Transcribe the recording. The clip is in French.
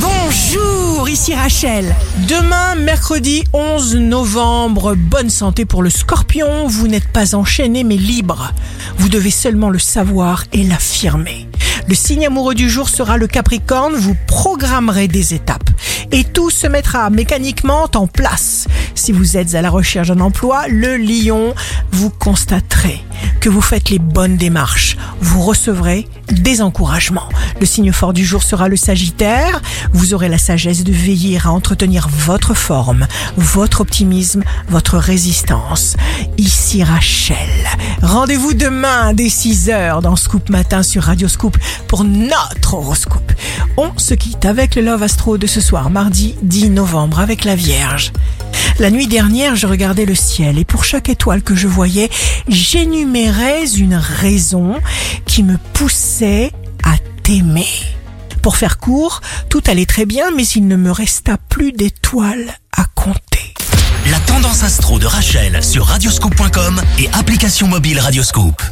Bonjour, ici Rachel. Demain, mercredi 11 novembre, bonne santé pour le scorpion. Vous n'êtes pas enchaîné mais libre. Vous devez seulement le savoir et l'affirmer. Le signe amoureux du jour sera le Capricorne, vous programmerez des étapes et tout se mettra mécaniquement en place. Si vous êtes à la recherche d'un emploi, le Lion, vous constaterez que vous faites les bonnes démarches. Vous recevrez des encouragements. Le signe fort du jour sera le Sagittaire. Vous aurez la sagesse de veiller à entretenir votre forme, votre optimisme, votre résistance. Ici Rachel. Rendez-vous demain dès 6h dans Scoop Matin sur Radio Scoop pour notre horoscope. On se quitte avec le Love Astro de ce soir, mardi 10 novembre, avec la Vierge. La nuit dernière, je regardais le ciel et pour chaque étoile que je voyais, j'énumérais une raison qui me poussait à t'aimer. Pour faire court, tout allait très bien, mais il ne me resta plus d'étoiles à compter. La tendance astro de Rachel sur radioscope.com et application mobile Radioscope.